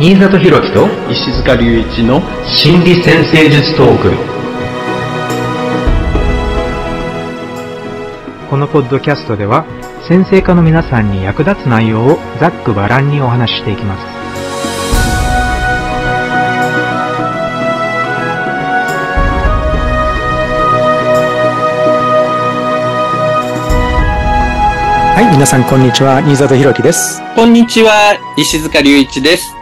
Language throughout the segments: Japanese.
新里博樹と石塚隆一の心理先生術トーク。このポッドキャストでは先生科の皆さんに役立つ内容をざっくばらんにお話ししていきます。はい皆さんこんにちは。新里博樹です。こんにちは。石塚隆一です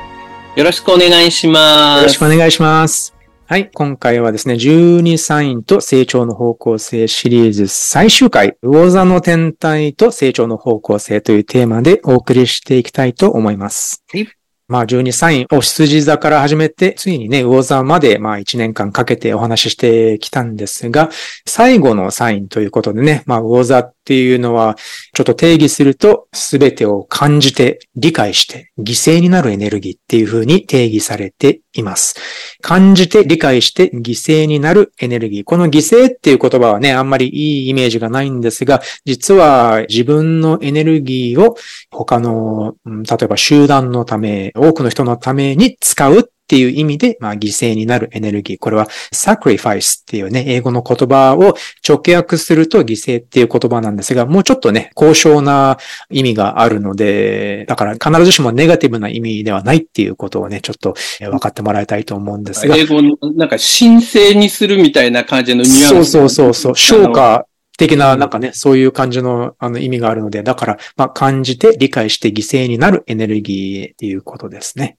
よろしくお願いしますよろしくお願いしますはい。今回はですね、12サインと成長の方向性シリーズ最終回、魚座の天体と成長の方向性というテーマでお送りしていきたいと思います。はいまあ、12サイン、お羊座から始めて、ついにね、魚座まで、まあ、1年間かけてお話ししてきたんですが、最後のサインということでね、まあ、魚座っていうのは、ちょっと定義すると、すべてを感じて、理解して、犠牲になるエネルギーっていうふうに定義されています。感じて、理解して、犠牲になるエネルギー。この犠牲っていう言葉はね、あんまりいいイメージがないんですが、実は自分のエネルギーを他の、例えば集団のため、多くの人のために使うっていう意味で、まあ、犠牲になるエネルギー。これは sacrifice っていうね、英語の言葉を直訳すると犠牲っていう言葉なんですが、もうちょっとね、高尚な意味があるので、だから必ずしもネガティブな意味ではないっていうことをね、ちょっと分かってもらいたいと思うんですが。英語の、なんか神聖にするみたいな感じのニュアンス。そうそうそうそう。昇華的な、なんかね、そういう感じのあの意味があるので、だから、まあ、感じて理解して犠牲になるエネルギーっていうことですね。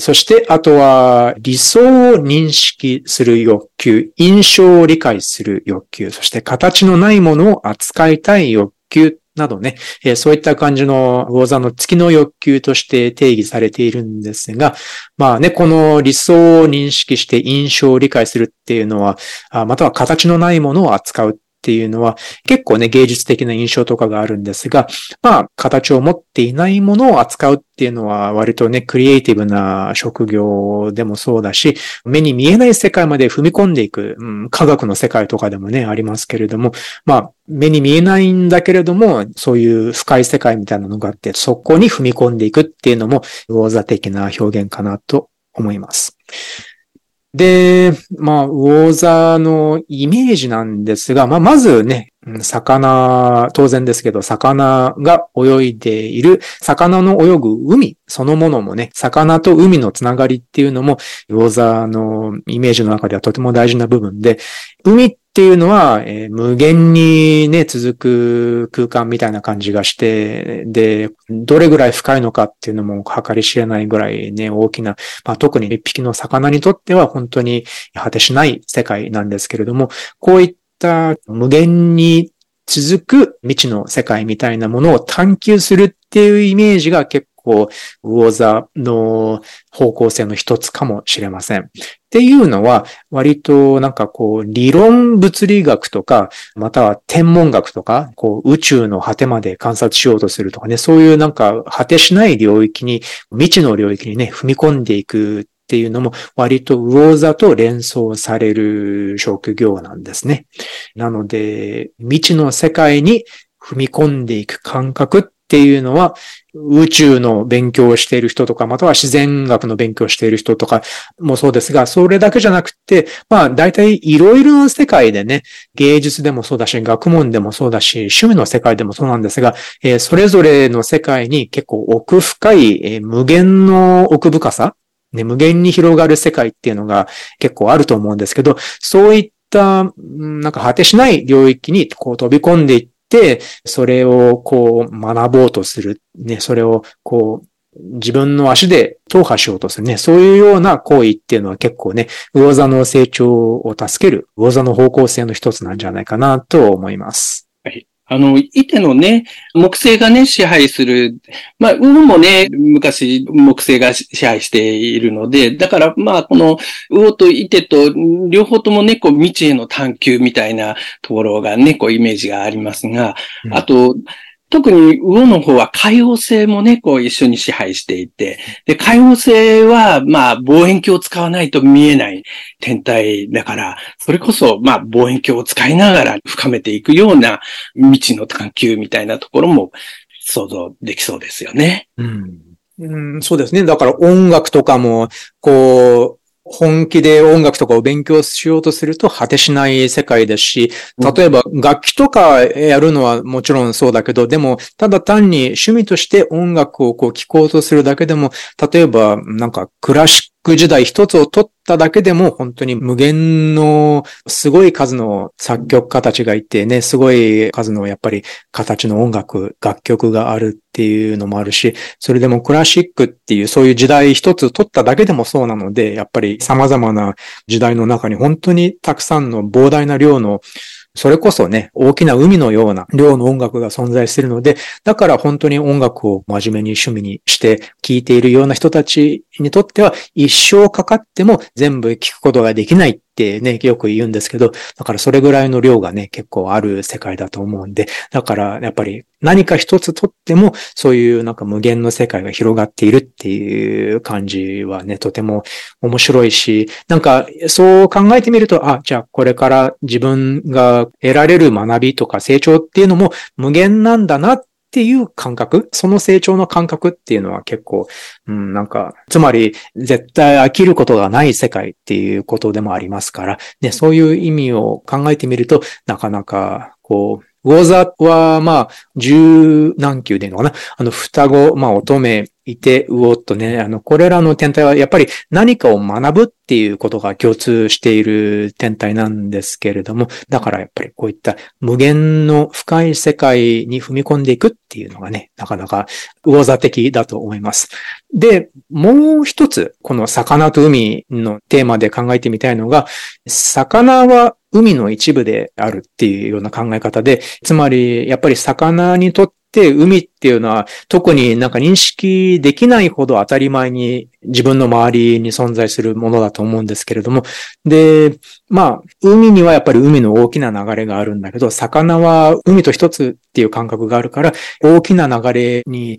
そして、あとは、理想を認識する欲求、印象を理解する欲求、そして形のないものを扱いたい欲求などね、えそういった感じの魚座の月の欲求として定義されているんですが、まあね、この理想を認識して印象を理解するっていうのは、あまたは形のないものを扱うっていうのは結構ね、芸術的な印象とかがあるんですが、まあ、形を持っていないものを扱うっていうのは割とね、クリエイティブな職業でもそうだし、目に見えない世界まで踏み込んでいく、うん、科学の世界とかでもね、ありますけれども、まあ、目に見えないんだけれども、そういう深い世界みたいなのがあって、そこに踏み込んでいくっていうのも、魚座的な表現かなと思います。で、まあ、ウォーザーのイメージなんですが、まあ、まずね、魚、当然ですけど、魚が泳いでいる、魚の泳ぐ海そのものもね、魚と海のつながりっていうのも、ウォーザーのイメージの中ではとても大事な部分で、海っっていうのは、えー、無限にね、続く空間みたいな感じがして、で、どれぐらい深いのかっていうのも計り知れないぐらいね、大きな、まあ、特に一匹の魚にとっては本当に果てしない世界なんですけれども、こういった無限に続く未知の世界みたいなものを探求するっていうイメージが結構、魚座の方向性の一つかもしれません。っていうのは、割となんかこう、理論物理学とか、または天文学とか、こう、宇宙の果てまで観察しようとするとかね、そういうなんか果てしない領域に、未知の領域にね、踏み込んでいくっていうのも割と魚座と連想される職業なんですね。なので、未知の世界に踏み込んでいく感覚っっていうのは、宇宙の勉強をしている人とか、または自然学の勉強をしている人とかもそうですが、それだけじゃなくて、まあ大体いろいろな世界でね、芸術でもそうだし、学問でもそうだし、趣味の世界でもそうなんですが、えー、それぞれの世界に結構奥深い、えー、無限の奥深さ、ね、無限に広がる世界っていうのが結構あると思うんですけど、そういった、なんか果てしない領域にこう飛び込んでいって、それをこう学ぼうとする。ね、それをこう自分の足で踏破しようとするね。そういうような行為っていうのは結構ね、魚座の成長を助ける魚座の方向性の一つなんじゃないかなと思います。はい。あの、伊手のね、木星がね、支配する。まあ、運もね、昔木星が支配しているので、だからまあ、この魚と伊手と両方ともね、こう未知への探求みたいなところがね、こうイメージがありますが、あと、特に魚の方は海王星もね、こう一緒に支配していて、で、海王星は、まあ、望遠鏡を使わないと見えない天体だから、それこそ、まあ、望遠鏡を使いながら深めていくような未知の探求みたいなところも想像できそうですよね。うんうん、そうですね。だから音楽とかも、こう、本気で音楽とかを勉強しようとすると果てしない世界ですし、例えば楽器とかやるのはもちろんそうだけど、でも、ただ単に趣味として音楽をこう聴こうとするだけでも、例えばなんかクラシックク時代一つを取っただけでも本当に無限のすごい数の作曲家たちがいてね、すごい数のやっぱり形の音楽、楽曲があるっていうのもあるし、それでもクラシックっていうそういう時代一つ取っただけでもそうなので、やっぱり様々な時代の中に本当にたくさんの膨大な量のそれこそね、大きな海のような量の音楽が存在しているので、だから本当に音楽を真面目に趣味にして聴いているような人たちにとっては一生かかっても全部聴くことができない。ってね、よく言うんですけど、だからそれぐらいの量がね、結構ある世界だと思うんで、だからやっぱり何か一つとっても、そういうなんか無限の世界が広がっているっていう感じはね、とても面白いし、なんかそう考えてみると、あ、じゃあこれから自分が得られる学びとか成長っていうのも無限なんだなっっていう感覚、その成長の感覚っていうのは結構、うん、なんか、つまり絶対飽きることがない世界っていうことでもありますから、ね、そういう意味を考えてみると、なかなか、こう、ウォーザーは、まあ、十何級でいいのかな？あの、双子、まあ、乙女いて、うおっとね、あの、これらの天体はやっぱり何かを学ぶっていうことが共通している天体なんですけれども、だからやっぱりこういった無限の深い世界に踏み込んでいくっていうのがね、なかなか魚座的だと思います。で、もう一つ、この魚と海のテーマで考えてみたいのが、魚は海の一部であるっていうような考え方で、つまり、やっぱり魚にとって海っていうのは特になんか認識できないほど当たり前に自分の周りに存在するものだと思うんですけれども。で、まあ、海にはやっぱり海の大きな流れがあるんだけど、魚は海と一つっていう感覚があるから、大きな流れに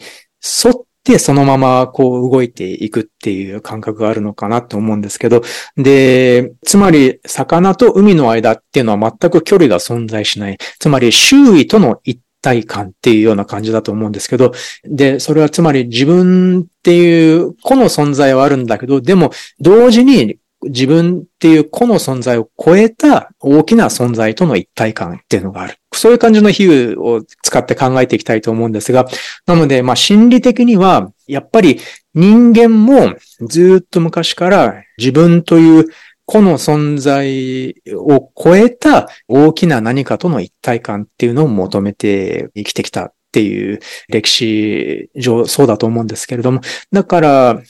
沿ってで、そのままこう動いていくっていう感覚があるのかなと思うんですけど、で、つまり魚と海の間っていうのは全く距離が存在しない。つまり周囲との一体感っていうような感じだと思うんですけど、で、それはつまり自分っていう個の存在はあるんだけど、でも同時に自分っていう個の存在を超えた大きな存在との一体感っていうのがある。そういう感じの比喩を使って考えていきたいと思うんですが、なので、まあ心理的には、やっぱり人間もずっと昔から自分という個の存在を超えた大きな何かとの一体感っていうのを求めて生きてきたっていう歴史上そうだと思うんですけれども、だから、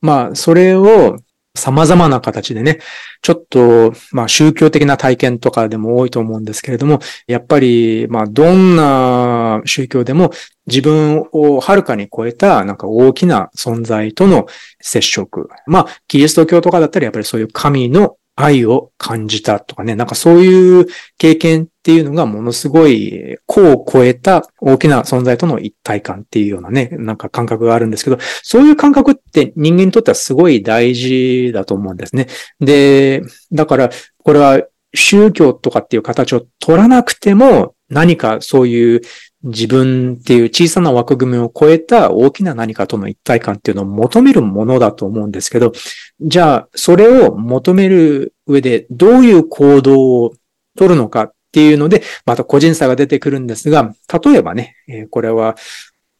まあ、それを様々な形でね、ちょっと、まあ宗教的な体験とかでも多いと思うんですけれども、やっぱり、まあどんな宗教でも自分をはるかに超えたなんか大きな存在との接触。まあキリスト教とかだったらやっぱりそういう神の愛を感じたとかね、なんかそういう経験っていうのがものすごい、個を超えた大きな存在との一体感っていうようなね、なんか感覚があるんですけど、そういう感覚って人間にとってはすごい大事だと思うんですね。で、だから、これは宗教とかっていう形を取らなくても、何かそういう自分っていう小さな枠組みを超えた大きな何かとの一体感っていうのを求めるものだと思うんですけど、じゃあ、それを求める上でどういう行動を取るのかっていうので、また個人差が出てくるんですが、例えばね、これは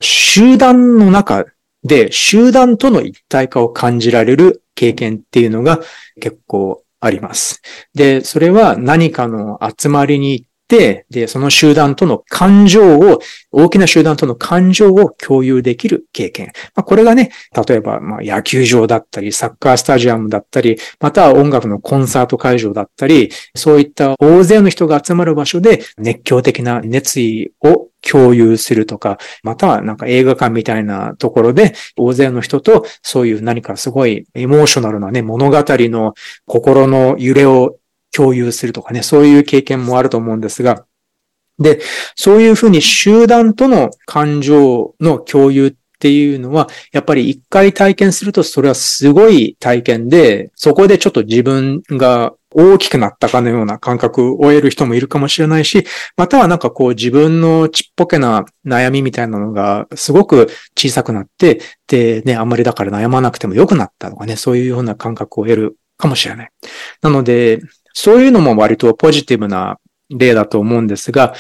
集団の中で集団との一体化を感じられる経験っていうのが結構あります。で、それは何かの集まりに行っ、で、その集団との感情を、大きな集団との感情を共有できる経験。まあ、これがね、例えば、まあ、野球場だったり、サッカースタジアムだったり、または音楽のコンサート会場だったり、そういった大勢の人が集まる場所で熱狂的な熱意を共有するとか、またはなんか映画館みたいなところで大勢の人とそういう何かすごいエモーショナルなね、物語の心の揺れを共有するとかね、そういう経験もあると思うんですが、で、そういうふうに集団との感情の共有っていうのは、やっぱり一回体験するとそれはすごい体験で、そこでちょっと自分が大きくなったかのような感覚を得る人もいるかもしれないし、またはなんかこう自分のちっぽけな悩みみたいなのがすごく小さくなって、でね、あんまりだから悩まなくても良くなったとかね、そういうような感覚を得るかもしれない。なので、そういうのも割とポジティブな例だと思うんですが、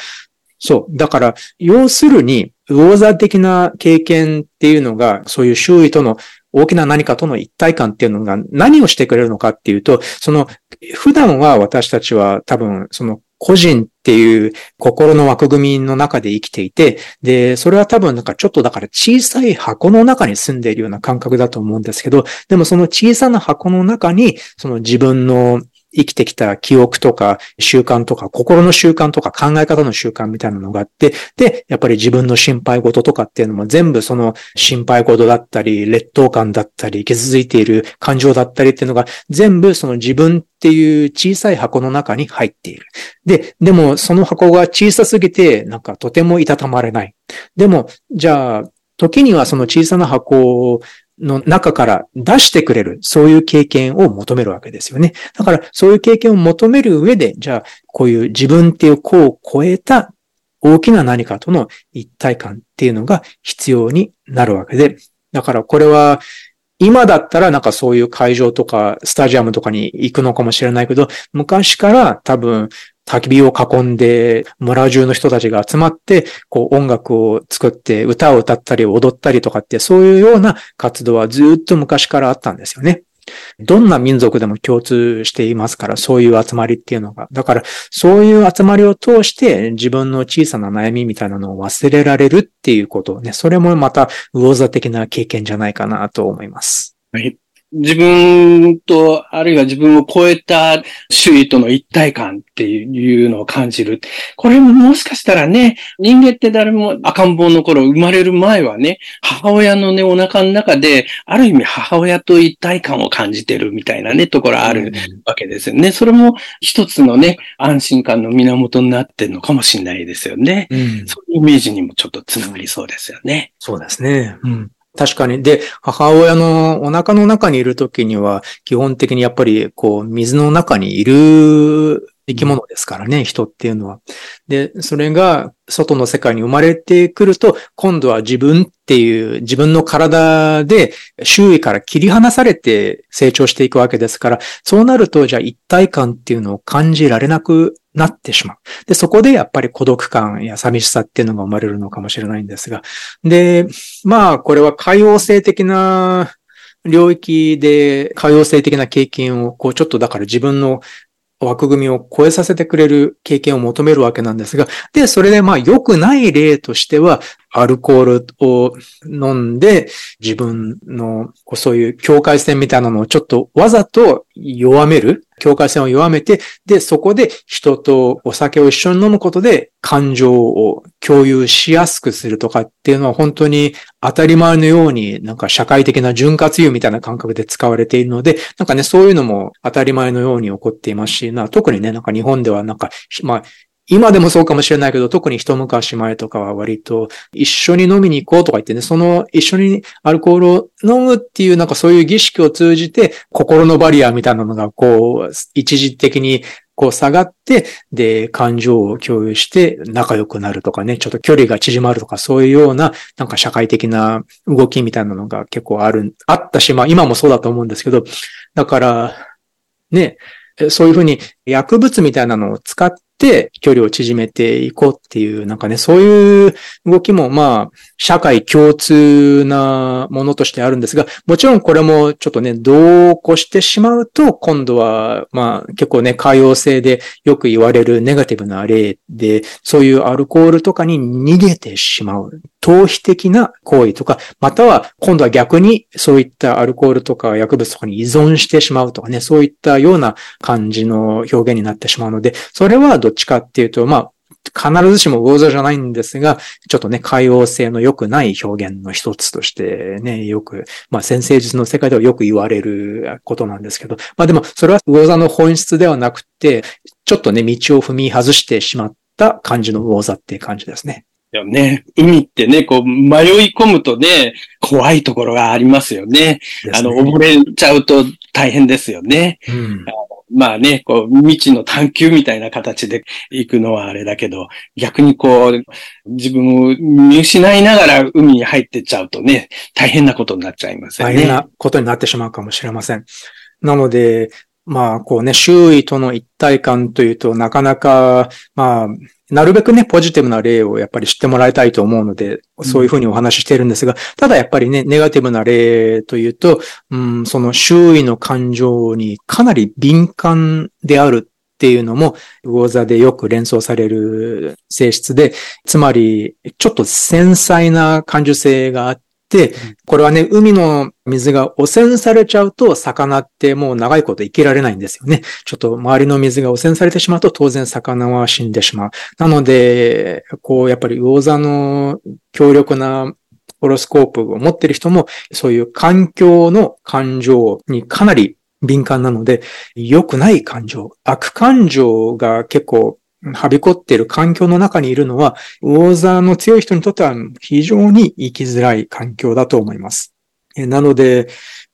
そう。だから、要するに、魚座的な経験っていうのが、そういう周囲との大きな何かとの一体感っていうのが何をしてくれるのかっていうと、その、普段は私たちは多分、その個人っていう心の枠組みの中で生きていて、で、それは多分なんかちょっとだから小さい箱の中に住んでいるような感覚だと思うんですけど、でもその小さな箱の中に、その自分の生きてきた記憶とか習慣とか心の習慣とか考え方の習慣みたいなのがあって、で、やっぱり自分の心配事とかっていうのも全部その心配事だったり、劣等感だったり、傷ついている感情だったりっていうのが全部その自分っていう小さい箱の中に入っている。で、でもその箱が小さすぎてなんかとてもいたたまれない。でも、じゃあ、時にはその小さな箱をの中から出してくれる、そういう経験を求めるわけですよね。だから、そういう経験を求める上で、じゃあ、こういう自分っていう子を超えた大きな何かとの一体感っていうのが必要になるわけで、だからこれは、今だったらなんかそういう会場とかスタジアムとかに行くのかもしれないけど、昔から多分焚き火を囲んで、村中の人たちが集まって、こう音楽を作って歌を歌ったり踊ったりとかって、そういうような活動はずっと昔からあったんですよね。どんな民族でも共通していますから、そういう集まりっていうのが。だから、そういう集まりを通して自分の小さな悩みみたいなのを忘れられるっていうことね。それもまた魚座的な経験じゃないかなと思います。はい。自分と、あるいは自分を超えた周囲との一体感っていうのを感じる。これももしかしたらね、人間って誰も赤ん坊の頃生まれる前はね、母親のね、お腹の中で、ある意味母親と一体感を感じてるみたいなね、ところあるわけですよね。それも一つのね、安心感の源になってるのかもしれないですよね。うん、そういうイメージにもちょっとつながりそうですよね。そうですね。うん確かに。で、母親のお腹の中にいるときには、基本的にやっぱり、こう、水の中にいる生き物ですからね、人っていうのは。で、それが外の世界に生まれてくると、今度は自分っていう自分の体で周囲から切り離されて成長していくわけですから、そうなると、じゃあ一体感っていうのを感じられなくなってしまう。で、そこでやっぱり孤独感や寂しさっていうのが生まれるのかもしれないんですが。で、まあ、これは海洋性的な領域で、海洋性的な経験を、こう、ちょっとだから自分の枠組みを超えさせてくれる経験を求めるわけなんですが、で、それでまあ良くない例としては、アルコールを飲んで自分のそういう境界線みたいなのをちょっとわざと弱める。境界線を弱めて、で、そこで人とお酒を一緒に飲むことで感情を共有しやすくするとかっていうのは本当に当たり前のようになんか社会的な潤滑油みたいな感覚で使われているので、なんかね、そういうのも当たり前のように起こっていますし、な特にね、なんか日本ではなんか、まあ、今でもそうかもしれないけど、特に一昔前とかは割と一緒に飲みに行こうとか言ってね、その一緒にアルコールを飲むっていうなんかそういう儀式を通じて心のバリアみたいなのがこう一時的にこう下がって、で、感情を共有して仲良くなるとかね、ちょっと距離が縮まるとか、そういうような、なんか社会的な動きみたいなのが結構ある、あったし、まあ今もそうだと思うんですけど、だから、ね、そういうふうに薬物みたいなのを使っって距離を縮めていこうっていう、なんかね、そういう動きもまあ、社会共通なものとしてあるんですが、もちろんこれもちょっとね、同行してしまうと、今度はまあ結構ね、海洋性でよく言われるネガティブな例で、そういうアルコールとかに逃げてしまう。逃避的な行為とか、または今度は逆にそういったアルコールとか薬物とかに依存してしまうとかね、そういったような感じの表現になってしまうので、それはどっちかっていうと、まあ、必ずしも魚座じゃないんですが、ちょっとね、海洋性の良くない表現の一つとしてね、よく、まあ、先生術の世界ではよく言われることなんですけど、まあでも、それは魚座の本質ではなくて、ちょっとね、道を踏み外してしまった感じの魚座っていう感じですね。よね。海ってね、こう、迷い込むとね、怖いところがありますよね。ねあの、溺れちゃうと大変ですよね。うん、まあね、こう、未知の探求みたいな形で行くのはあれだけど、逆にこう、自分を見失いながら海に入ってっちゃうとね、大変なことになっちゃいますよね。大変なことになってしまうかもしれません。なので、まあ、こうね、周囲との一体感というと、なかなか、まあ、なるべくね、ポジティブな例をやっぱり知ってもらいたいと思うので、そういうふうにお話ししているんですが、ただやっぱりね、ネガティブな例というと、うん、その周囲の感情にかなり敏感であるっていうのも、魚座でよく連想される性質で、つまり、ちょっと繊細な感受性があっ、でこれはね、海の水が汚染されちゃうと、魚ってもう長いこと生きられないんですよね。ちょっと周りの水が汚染されてしまうと、当然魚は死んでしまう。なので、こう、やっぱり魚座の強力なホロスコープを持ってる人も、そういう環境の感情にかなり敏感なので、良くない感情、悪感情が結構はびこっている環境の中にいるのは、魚座の強い人にとっては非常に生きづらい環境だと思います。なので、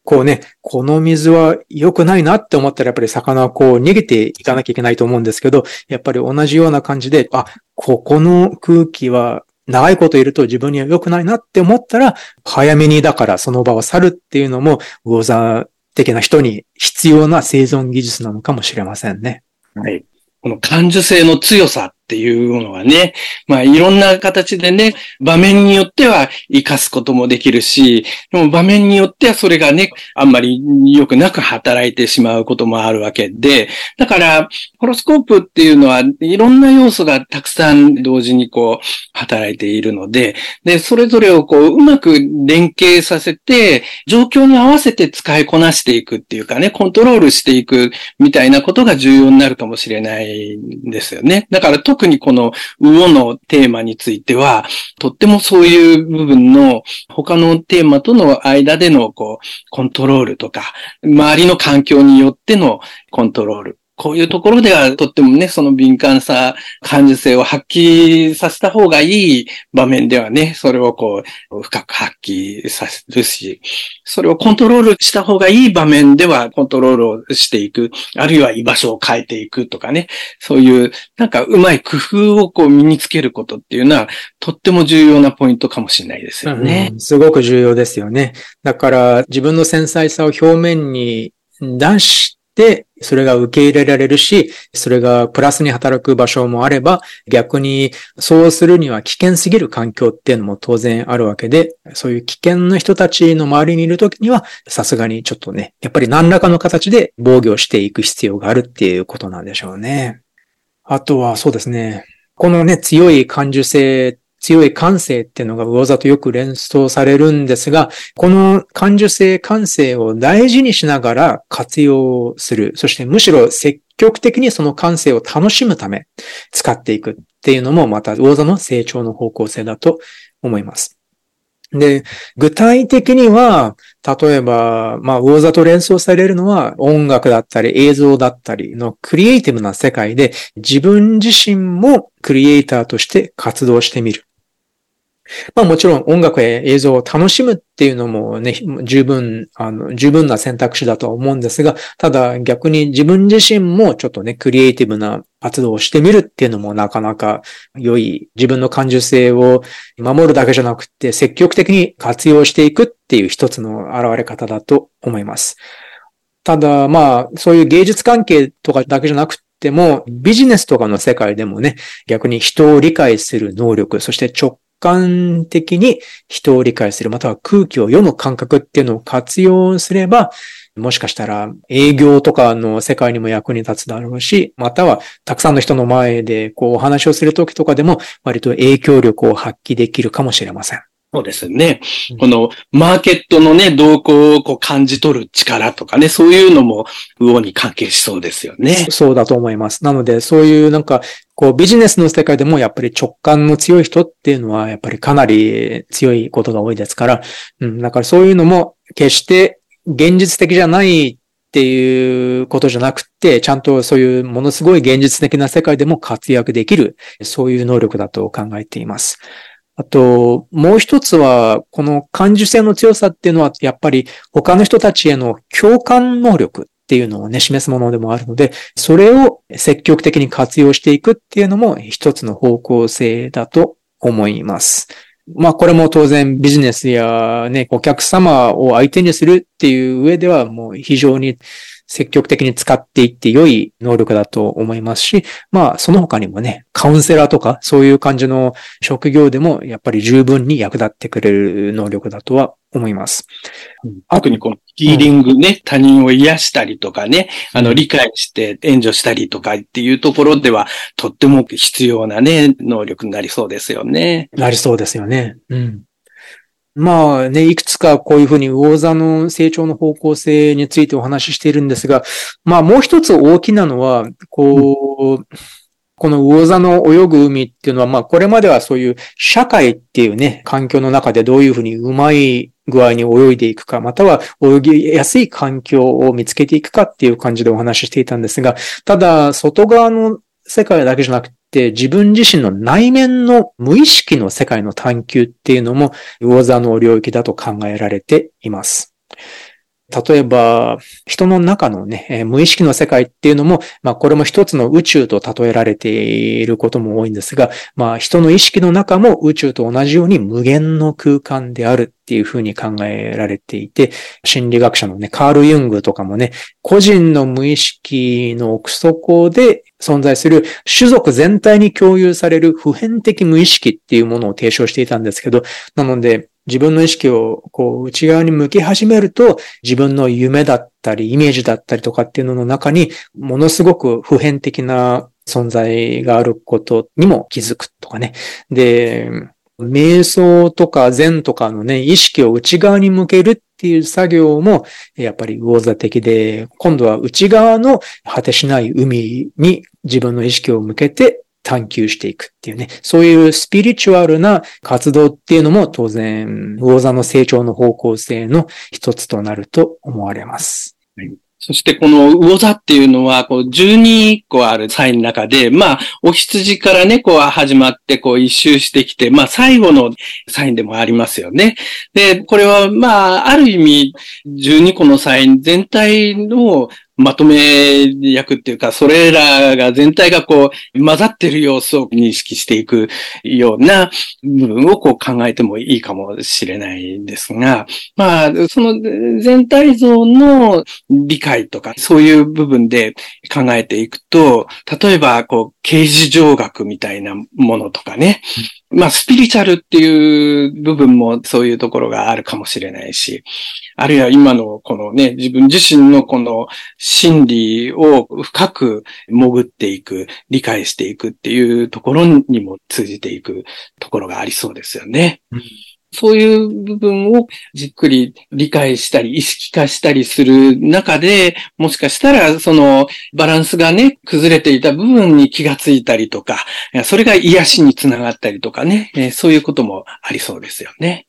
こうね、この水は良くないなって思ったらやっぱり魚はこう逃げていかなきゃいけないと思うんですけど、やっぱり同じような感じで、あ、ここの空気は長いこといると自分には良くないなって思ったら、早めにだからその場を去るっていうのも、魚座的な人に必要な生存技術なのかもしれませんね。はい。この感受性の強さっていうのはね、まあいろんな形でね、場面によっては活かすこともできるし、でも場面によってはそれがね、あんまり良くなく働いてしまうこともあるわけで、だから、ホロスコープっていうのはいろんな要素がたくさん同時にこう、働いているので、で、それぞれをこう、うまく連携させて、状況に合わせて使いこなしていくっていうかね、コントロールしていくみたいなことが重要になるかもしれないんですよね。だから特特にこの魚のテーマについては、とってもそういう部分の他のテーマとの間でのこう、コントロールとか、周りの環境によってのコントロール。こういうところではとってもね、その敏感さ、感受性を発揮させた方がいい場面ではね、それをこう、深く発揮させるし、それをコントロールした方がいい場面ではコントロールをしていく、あるいは居場所を変えていくとかね、そういう、なんかうまい工夫をこう身につけることっていうのは、とっても重要なポイントかもしれないですよね。うん、すごく重要ですよね。だから自分の繊細さを表面に出し、でそれが受け入れられるし、それがプラスに働く場所もあれば、逆にそうするには危険すぎる環境っていうのも当然あるわけで、そういう危険な人たちの周りにいるときには、さすがにちょっとね、やっぱり何らかの形で防御していく必要があるっていうことなんでしょうね。あとはそうですね、このね、強い感受性強い感性っていうのが魚座とよく連想されるんですが、この感受性、感性を大事にしながら活用する。そしてむしろ積極的にその感性を楽しむため使っていくっていうのもまた魚座の成長の方向性だと思います。で、具体的には、例えば、まあ、魚座と連想されるのは音楽だったり映像だったりのクリエイティブな世界で自分自身もクリエイターとして活動してみる。まあもちろん音楽や映像を楽しむっていうのもね、十分、あの、十分な選択肢だと思うんですが、ただ逆に自分自身もちょっとね、クリエイティブな活動をしてみるっていうのもなかなか良い、自分の感受性を守るだけじゃなくて、積極的に活用していくっていう一つの現れ方だと思います。ただ、まあ、そういう芸術関係とかだけじゃなくても、ビジネスとかの世界でもね、逆に人を理解する能力、そして直観的に人を理解する、または空気を読む感覚っていうのを活用すれば、もしかしたら営業とかの世界にも役に立つだろうし、またはたくさんの人の前でこうお話をするときとかでも割と影響力を発揮できるかもしれません。そうですね。このマーケットのね、動向をこう感じ取る力とかね、そういうのも魚に関係しそうですよね。そうだと思います。なので、そういうなんか、こうビジネスの世界でもやっぱり直感の強い人っていうのはやっぱりかなり強いことが多いですから、うん、だからそういうのも決して現実的じゃないっていうことじゃなくて、ちゃんとそういうものすごい現実的な世界でも活躍できる、そういう能力だと考えています。あと、もう一つは、この感受性の強さっていうのは、やっぱり他の人たちへの共感能力っていうのをね、示すものでもあるので、それを積極的に活用していくっていうのも一つの方向性だと思います。まあこれも当然ビジネスやね、お客様を相手にするっていう上ではもう非常に積極的に使っていって良い能力だと思いますし、まあ、その他にもね、カウンセラーとか、そういう感じの職業でも、やっぱり十分に役立ってくれる能力だとは思います。特にこのヒーリングね、うん、他人を癒したりとかね、あの、理解して援助したりとかっていうところでは、とっても必要なね、能力になりそうですよね。なりそうですよね。うん。まあね、いくつかこういうふうに魚座の成長の方向性についてお話ししているんですが、まあもう一つ大きなのは、こう、この魚座の泳ぐ海っていうのは、まあこれまではそういう社会っていうね、環境の中でどういうふうにうまい具合に泳いでいくか、または泳ぎやすい環境を見つけていくかっていう感じでお話ししていたんですが、ただ外側の世界だけじゃなくて、自分自身の内面の無意識の世界の探求っていうのも、魚座の領域だと考えられています。例えば、人の中のね、無意識の世界っていうのも、まあこれも一つの宇宙と例えられていることも多いんですが、まあ人の意識の中も宇宙と同じように無限の空間であるっていうふうに考えられていて、心理学者のね、カール・ユングとかもね、個人の無意識の奥底で存在する種族全体に共有される普遍的無意識っていうものを提唱していたんですけど、なので、自分の意識をこう内側に向き始めると自分の夢だったりイメージだったりとかっていうのの中にものすごく普遍的な存在があることにも気づくとかね。で、瞑想とか禅とかのね、意識を内側に向けるっていう作業も、やっぱり魚座的で、今度は内側の果てしない海に自分の意識を向けて探求していくっていうね、そういうスピリチュアルな活動っていうのも当然、魚座の成長の方向性の一つとなると思われます。はいそしてこの魚座っていうのは、こう12個あるサインの中で、まあ、お羊からね、こう始まって、こう一周してきて、まあ、最後のサインでもありますよね。で、これは、まあ、ある意味、12個のサイン全体のまとめ役っていうか、それらが全体がこう混ざってる様子を認識していくような部分をこう考えてもいいかもしれないんですが、まあ、その全体像の理解とか、そういう部分で考えていくと、例えば、こう、刑事上学みたいなものとかね、まあ、スピリチュアルっていう部分もそういうところがあるかもしれないし、あるいは今のこのね、自分自身のこの心理を深く潜っていく、理解していくっていうところにも通じていくところがありそうですよね。うんそういう部分をじっくり理解したり意識化したりする中で、もしかしたらそのバランスがね、崩れていた部分に気がついたりとか、それが癒しにつながったりとかね、そういうこともありそうですよね。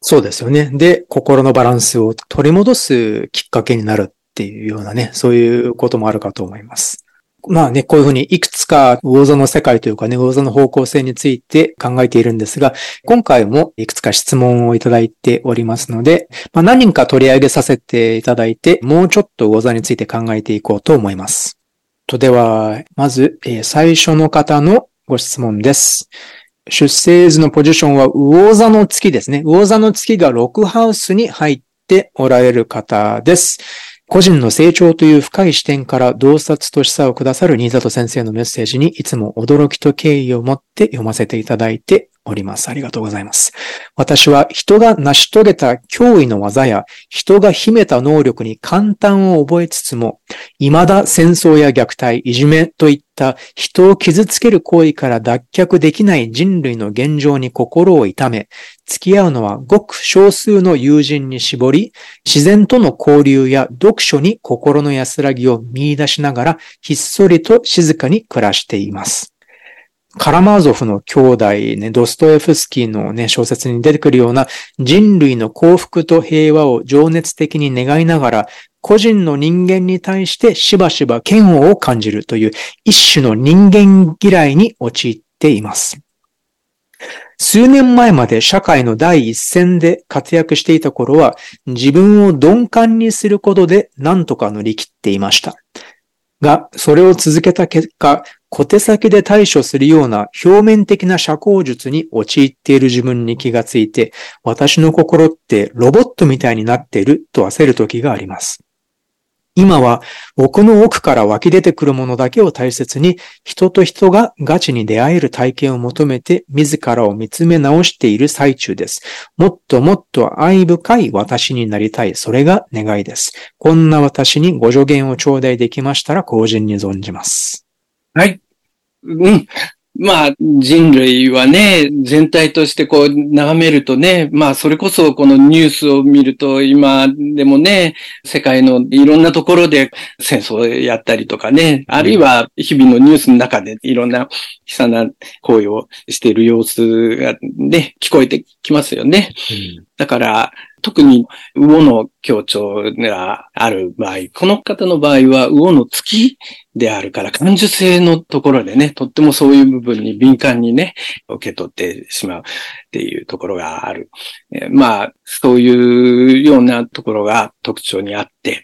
そうですよね。で、心のバランスを取り戻すきっかけになるっていうようなね、そういうこともあるかと思います。まあね、こういうふうにいくつか魚座の世界というかね、魚座の方向性について考えているんですが、今回もいくつか質問をいただいておりますので、まあ、何人か取り上げさせていただいて、もうちょっと魚座について考えていこうと思います。とでは、まず、え最初の方のご質問です。出生図のポジションは魚座の月ですね。魚座の月が6ハウスに入っておられる方です。個人の成長という深い視点から洞察と示唆をくださる新里先生のメッセージにいつも驚きと敬意を持って読ませていただいております。ありがとうございます。私は人が成し遂げた脅威の技や人が秘めた能力に簡単を覚えつつも、未だ戦争や虐待、いじめといった人を傷つける行為から脱却できない人類の現状に心を痛め、付き合うのはごく少数の友人に絞り、自然との交流や読書に心の安らぎを見出しながら、ひっそりと静かに暮らしています。カラマーゾフの兄弟ね、ドストエフスキーのね、小説に出てくるような人類の幸福と平和を情熱的に願いながら、個人の人間に対してしばしば嫌悪を感じるという一種の人間嫌いに陥っています。数年前まで社会の第一線で活躍していた頃は、自分を鈍感にすることで何とか乗り切っていました。が、それを続けた結果、小手先で対処するような表面的な社交術に陥っている自分に気がついて、私の心ってロボットみたいになっていると焦る時があります。今は奥の奥から湧き出てくるものだけを大切に、人と人がガチに出会える体験を求めて自らを見つめ直している最中です。もっともっと愛深い私になりたい。それが願いです。こんな私にご助言を頂戴できましたら、後人に存じます。はい。うん。まあ、人類はね、全体としてこう、眺めるとね、まあ、それこそこのニュースを見ると、今でもね、世界のいろんなところで戦争をやったりとかね、あるいは日々のニュースの中でいろんな悲惨な行為をしている様子がね、聞こえてきますよね。うん、だから、特に、魚の強調がある場合、この方の場合は、魚の月であるから、感受性のところでね、とってもそういう部分に敏感にね、受け取ってしまう。っていうところがある。まあ、そういうようなところが特徴にあって、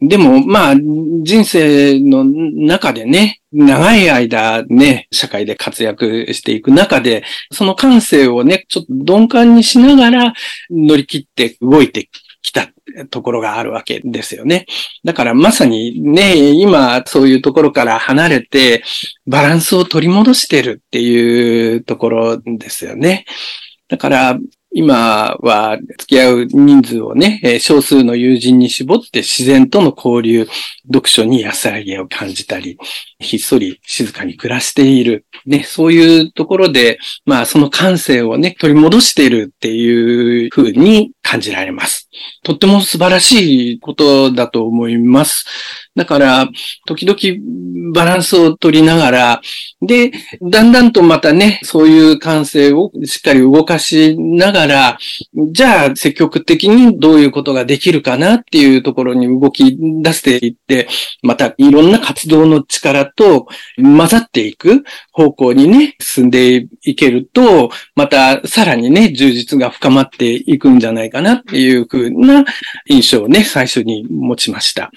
でも、まあ、人生の中でね、長い間ね、社会で活躍していく中で、その感性をね、ちょっと鈍感にしながら乗り切って動いてきたところがあるわけですよね。だからまさにね、今そういうところから離れてバランスを取り戻してるっていうところですよね。だから、今は付き合う人数をね、少数の友人に絞って自然との交流、読書に安らぎを感じたり、ひっそり静かに暮らしている。ね、そういうところで、まあその感性をね、取り戻しているっていうふうに感じられます。とっても素晴らしいことだと思います。だから、時々バランスを取りながら、で、だんだんとまたね、そういう感性をしっかり動かしながら、じゃあ積極的にどういうことができるかなっていうところに動き出していって、またいろんな活動の力と混ざっていく方向にね、進んでいけると、またさらにね、充実が深まっていくんじゃないかなっていうふうな印象をね、最初に持ちました。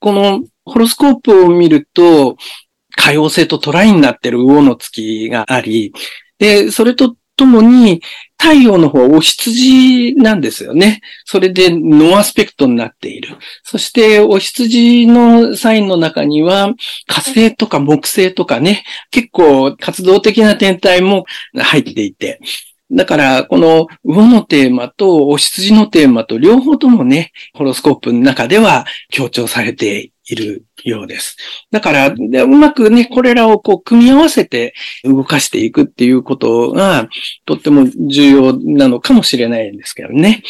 このホロスコープを見ると、可用性とトライになってる魚の月があり、で、それとともに、太陽の方はお羊なんですよね。それでノアスペクトになっている。そしてお羊のサインの中には火星とか木星とかね、結構活動的な天体も入っていて、だから、この魚のテーマとお羊のテーマと両方ともね、ホロスコープの中では強調されているようです。だからで、うまくね、これらをこう組み合わせて動かしていくっていうことがとっても重要なのかもしれないんですけどね。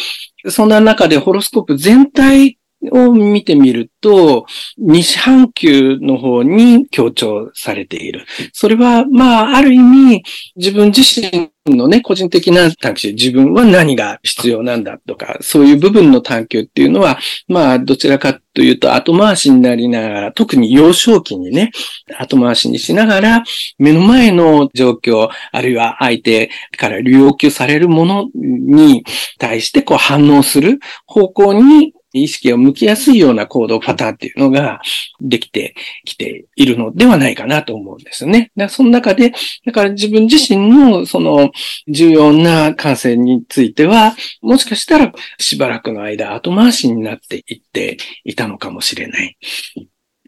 そんな中でホロスコープ全体を見てみると、西半球の方に強調されている。それは、まあ、ある意味、自分自身のね、個人的な探求、自分は何が必要なんだとか、そういう部分の探求っていうのは、まあ、どちらかというと後回しになりながら、特に幼少期にね、後回しにしながら、目の前の状況、あるいは相手から要求されるものに対してこう反応する方向に意識を向きやすいような行動パターンっていうのができてきているのではないかなと思うんですね。だその中で、だから自分自身のその重要な感染については、もしかしたらしばらくの間後回しになっていっていたのかもしれない。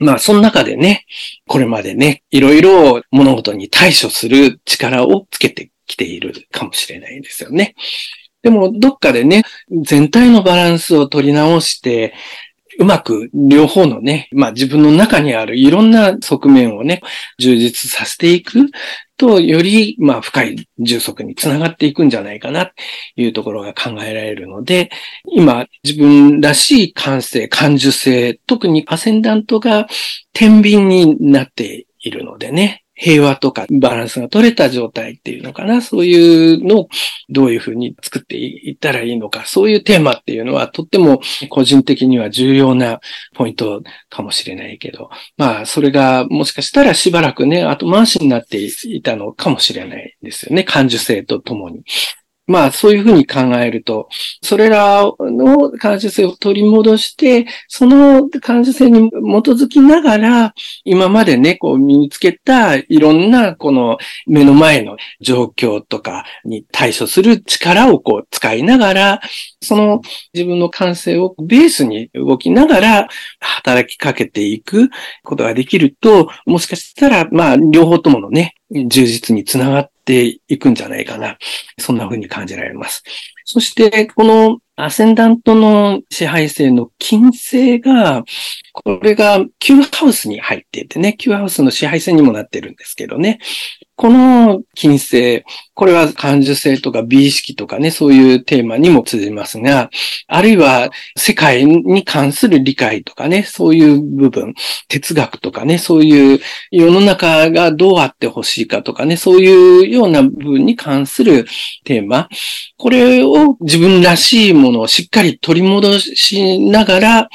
まあ、その中でね、これまでね、いろいろ物事に対処する力をつけてきているかもしれないですよね。でも、どっかでね、全体のバランスを取り直して、うまく両方のね、まあ自分の中にあるいろんな側面をね、充実させていくと、より、まあ深い充足につながっていくんじゃないかな、というところが考えられるので、今、自分らしい感性、感受性、特にアセンダントが天秤になっているのでね、平和とかバランスが取れた状態っていうのかな？そういうのをどういうふうに作っていったらいいのか？そういうテーマっていうのはとっても個人的には重要なポイントかもしれないけど、まあ、それがもしかしたらしばらくね、後回しになっていたのかもしれないですよね。感受性とともに。まあそういうふうに考えると、それらの感受性を取り戻して、その感受性に基づきながら、今までね、こう身につけたいろんなこの目の前の状況とかに対処する力をこう使いながら、その自分の感性をベースに動きながら働きかけていくことができると、もしかしたら、まあ両方とものね、充実につながっていくんじゃないかな。そんな風に感じられます。そして、このアセンダントの支配性の金星が、これが Q ハウスに入っていてね、Q ハウスの支配性にもなってるんですけどね。この金星、これは感受性とか美意識とかね、そういうテーマにも通じますが、あるいは世界に関する理解とかね、そういう部分、哲学とかね、そういう世の中がどうあってほしいかとかね、そういうような部分に関するテーマ、これを自分らしいものをしっかり取り戻しながら、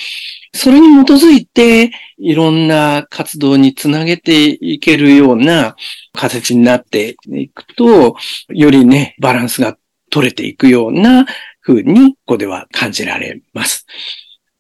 それに基づいて、いろんな活動につなげていけるような形になっていくと、よりね、バランスが取れていくような風に、ここでは感じられます。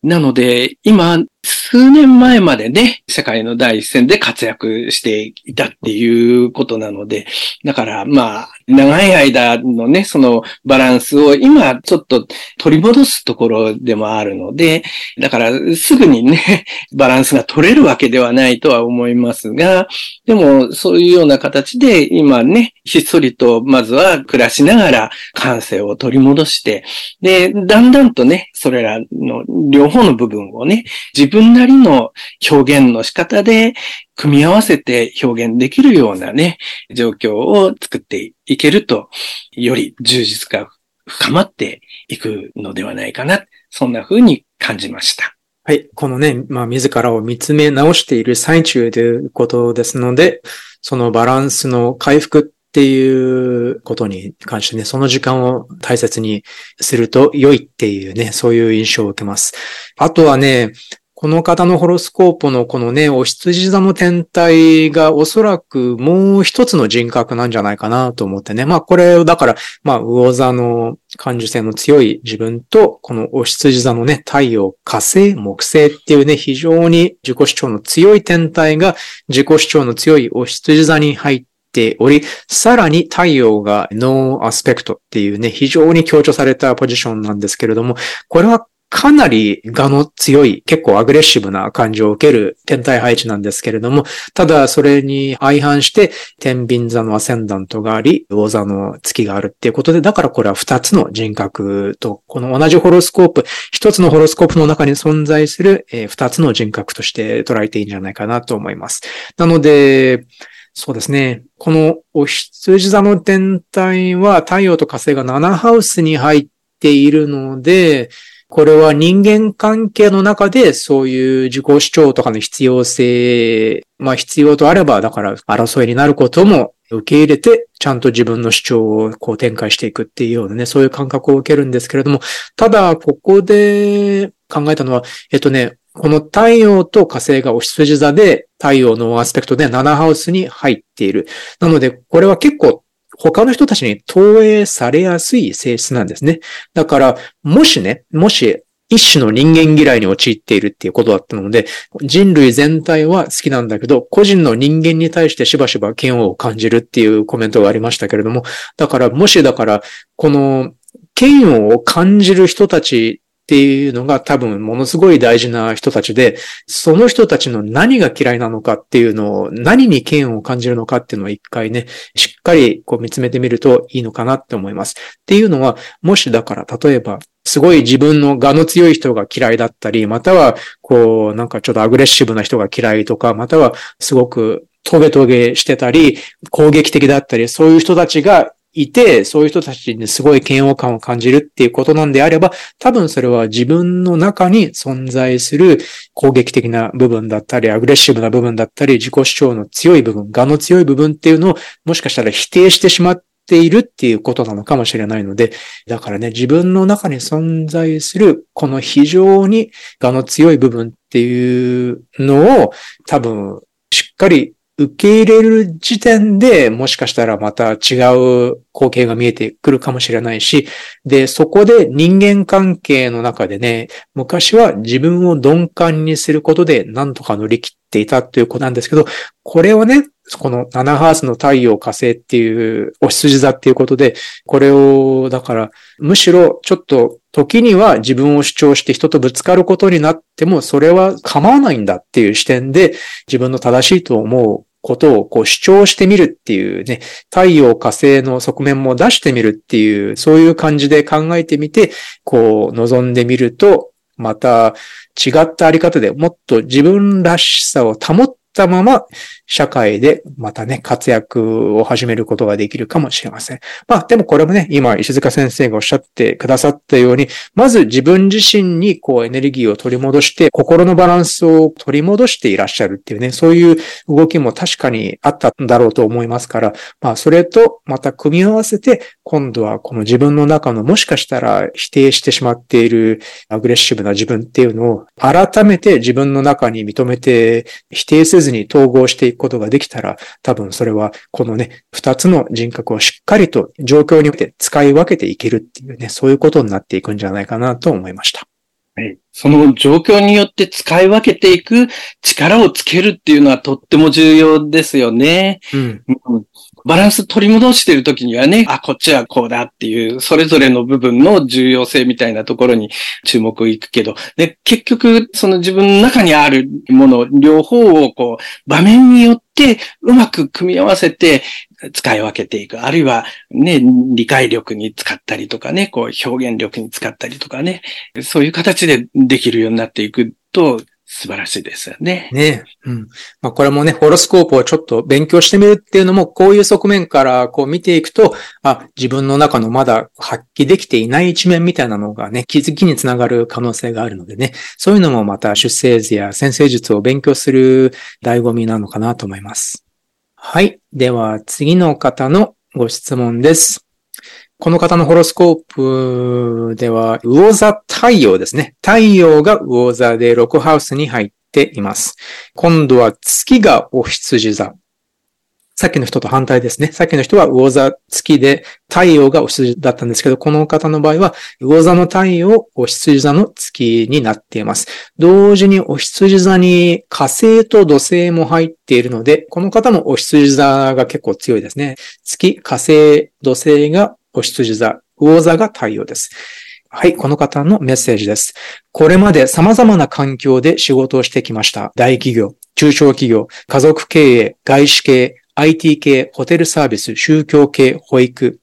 なので、今、数年前までね、世界の第一線で活躍していたっていうことなので、だからまあ、長い間のね、そのバランスを今ちょっと取り戻すところでもあるので、だからすぐにね、バランスが取れるわけではないとは思いますが、でもそういうような形で今ね、ひっそりとまずは暮らしながら感性を取り戻して、で、だんだんとね、それらの両方の部分をね、自分なりの表現の仕方で組み合わせて表現できるようなね、状況を作っていけると、より充実が深まっていくのではないかな。そんな風に感じました。はい。このね、まあ、自らを見つめ直している最中ということですので、そのバランスの回復っていうことに関してね、その時間を大切にすると良いっていうね、そういう印象を受けます。あとはね、この方のホロスコープのこのね、お羊座の天体がおそらくもう一つの人格なんじゃないかなと思ってね。まあこれだから、まあ魚座の感受性の強い自分と、このお羊座のね、太陽、火星、木星っていうね、非常に自己主張の強い天体が自己主張の強い牡羊座に入っており、さらに太陽がノーアスペクトっていうね、非常に強調されたポジションなんですけれども、これはかなり我の強い、結構アグレッシブな感じを受ける天体配置なんですけれども、ただそれに相反して、天秤座のアセンダントがあり、魚座の月があるっていうことで、だからこれは二つの人格と、この同じホロスコープ、一つのホロスコープの中に存在する二つの人格として捉えていいんじゃないかなと思います。なので、そうですね。このお羊座の天体は太陽と火星が7ハウスに入っているので、これは人間関係の中でそういう自己主張とかの必要性、まあ必要とあれば、だから争いになることも受け入れて、ちゃんと自分の主張をこう展開していくっていうようなね、そういう感覚を受けるんですけれども、ただ、ここで考えたのは、えっとね、この太陽と火星がお羊座で、太陽のアスペクトで7ハウスに入っている。なので、これは結構他の人たちに投影されやすい性質なんですね。だから、もしね、もし一種の人間嫌いに陥っているっていうことだったので、人類全体は好きなんだけど、個人の人間に対してしばしば嫌悪を感じるっていうコメントがありましたけれども、だから、もしだから、この嫌悪を感じる人たちっていうのが多分ものすごい大事な人たちで、その人たちの何が嫌いなのかっていうのを、何に嫌悪を感じるのかっていうのを一回ね、しっかりこう見つめてみるといいのかなって思います。っていうのは、もしだから例えば、すごい自分の我の強い人が嫌いだったり、または、こう、なんかちょっとアグレッシブな人が嫌いとか、またはすごくトゲトゲしてたり、攻撃的だったり、そういう人たちがいて、そういう人たちにすごい嫌悪感を感じるっていうことなんであれば、多分それは自分の中に存在する攻撃的な部分だったり、アグレッシブな部分だったり、自己主張の強い部分、我の強い部分っていうのをもしかしたら否定してしまっているっていうことなのかもしれないので、だからね、自分の中に存在する、この非常に我の強い部分っていうのを多分しっかり受け入れる時点でもしかしたらまた違う光景が見えてくるかもしれないし、で、そこで人間関係の中でね、昔は自分を鈍感にすることで何とか乗り切っていたということなんですけど、これをね、この7ハースの太陽火星っていうお羊座っていうことで、これを、だから、むしろちょっと時には自分を主張して人とぶつかることになっても、それは構わないんだっていう視点で自分の正しいと思うことをこう主張してみるっていうね、太陽火星の側面も出してみるっていう、そういう感じで考えてみて、こう望んでみると、また違ったあり方でもっと自分らしさを保ったまま社会でまたね、活躍を始めることができるかもしれません。まあでもこれもね、今石塚先生がおっしゃってくださったように、まず自分自身にこうエネルギーを取り戻して、心のバランスを取り戻していらっしゃるっていうね、そういう動きも確かにあったんだろうと思いますから、まあそれとまた組み合わせて、今度はこの自分の中のもしかしたら否定してしまっているアグレッシブな自分っていうのを改めて自分の中に認めて否定せずに統合していくことができたら、多分それはこのね、二つの人格をしっかりと状況によって使い分けていけるっていうね、そういうことになっていくんじゃないかなと思いました。はい。その状況によって使い分けていく力をつけるっていうのはとっても重要ですよね。うん、バランス取り戻してる時にはね、あ、こっちはこうだっていう、それぞれの部分の重要性みたいなところに注目いくけど、で、結局、その自分の中にあるもの、両方をこう、場面によってうまく組み合わせて使い分けていく。あるいは、ね、理解力に使ったりとかね、こう、表現力に使ったりとかね、そういう形でできるようになっていくと、素晴らしいですよね。ねうん。まあこれもね、ホロスコープをちょっと勉強してみるっていうのも、こういう側面からこう見ていくと、あ、自分の中のまだ発揮できていない一面みたいなのがね、気づきにつながる可能性があるのでね、そういうのもまた出生図や先生術を勉強する醍醐味なのかなと思います。はい。では次の方のご質問です。この方のホロスコープでは、魚座太陽ですね。太陽が魚座で6ハウスに入っています。今度は月がお羊座。さっきの人と反対ですね。さっきの人は魚座月で太陽がお羊だったんですけど、この方の場合は魚座の太陽、お羊座の月になっています。同時にお羊座に火星と土星も入っているので、この方もお羊座が結構強いですね。月、火星、土星がお羊座、魚座が太陽です。はい、この方のメッセージです。これまで様々な環境で仕事をしてきました。大企業、中小企業、家族経営、外資系、IT 系、ホテルサービス、宗教系、保育。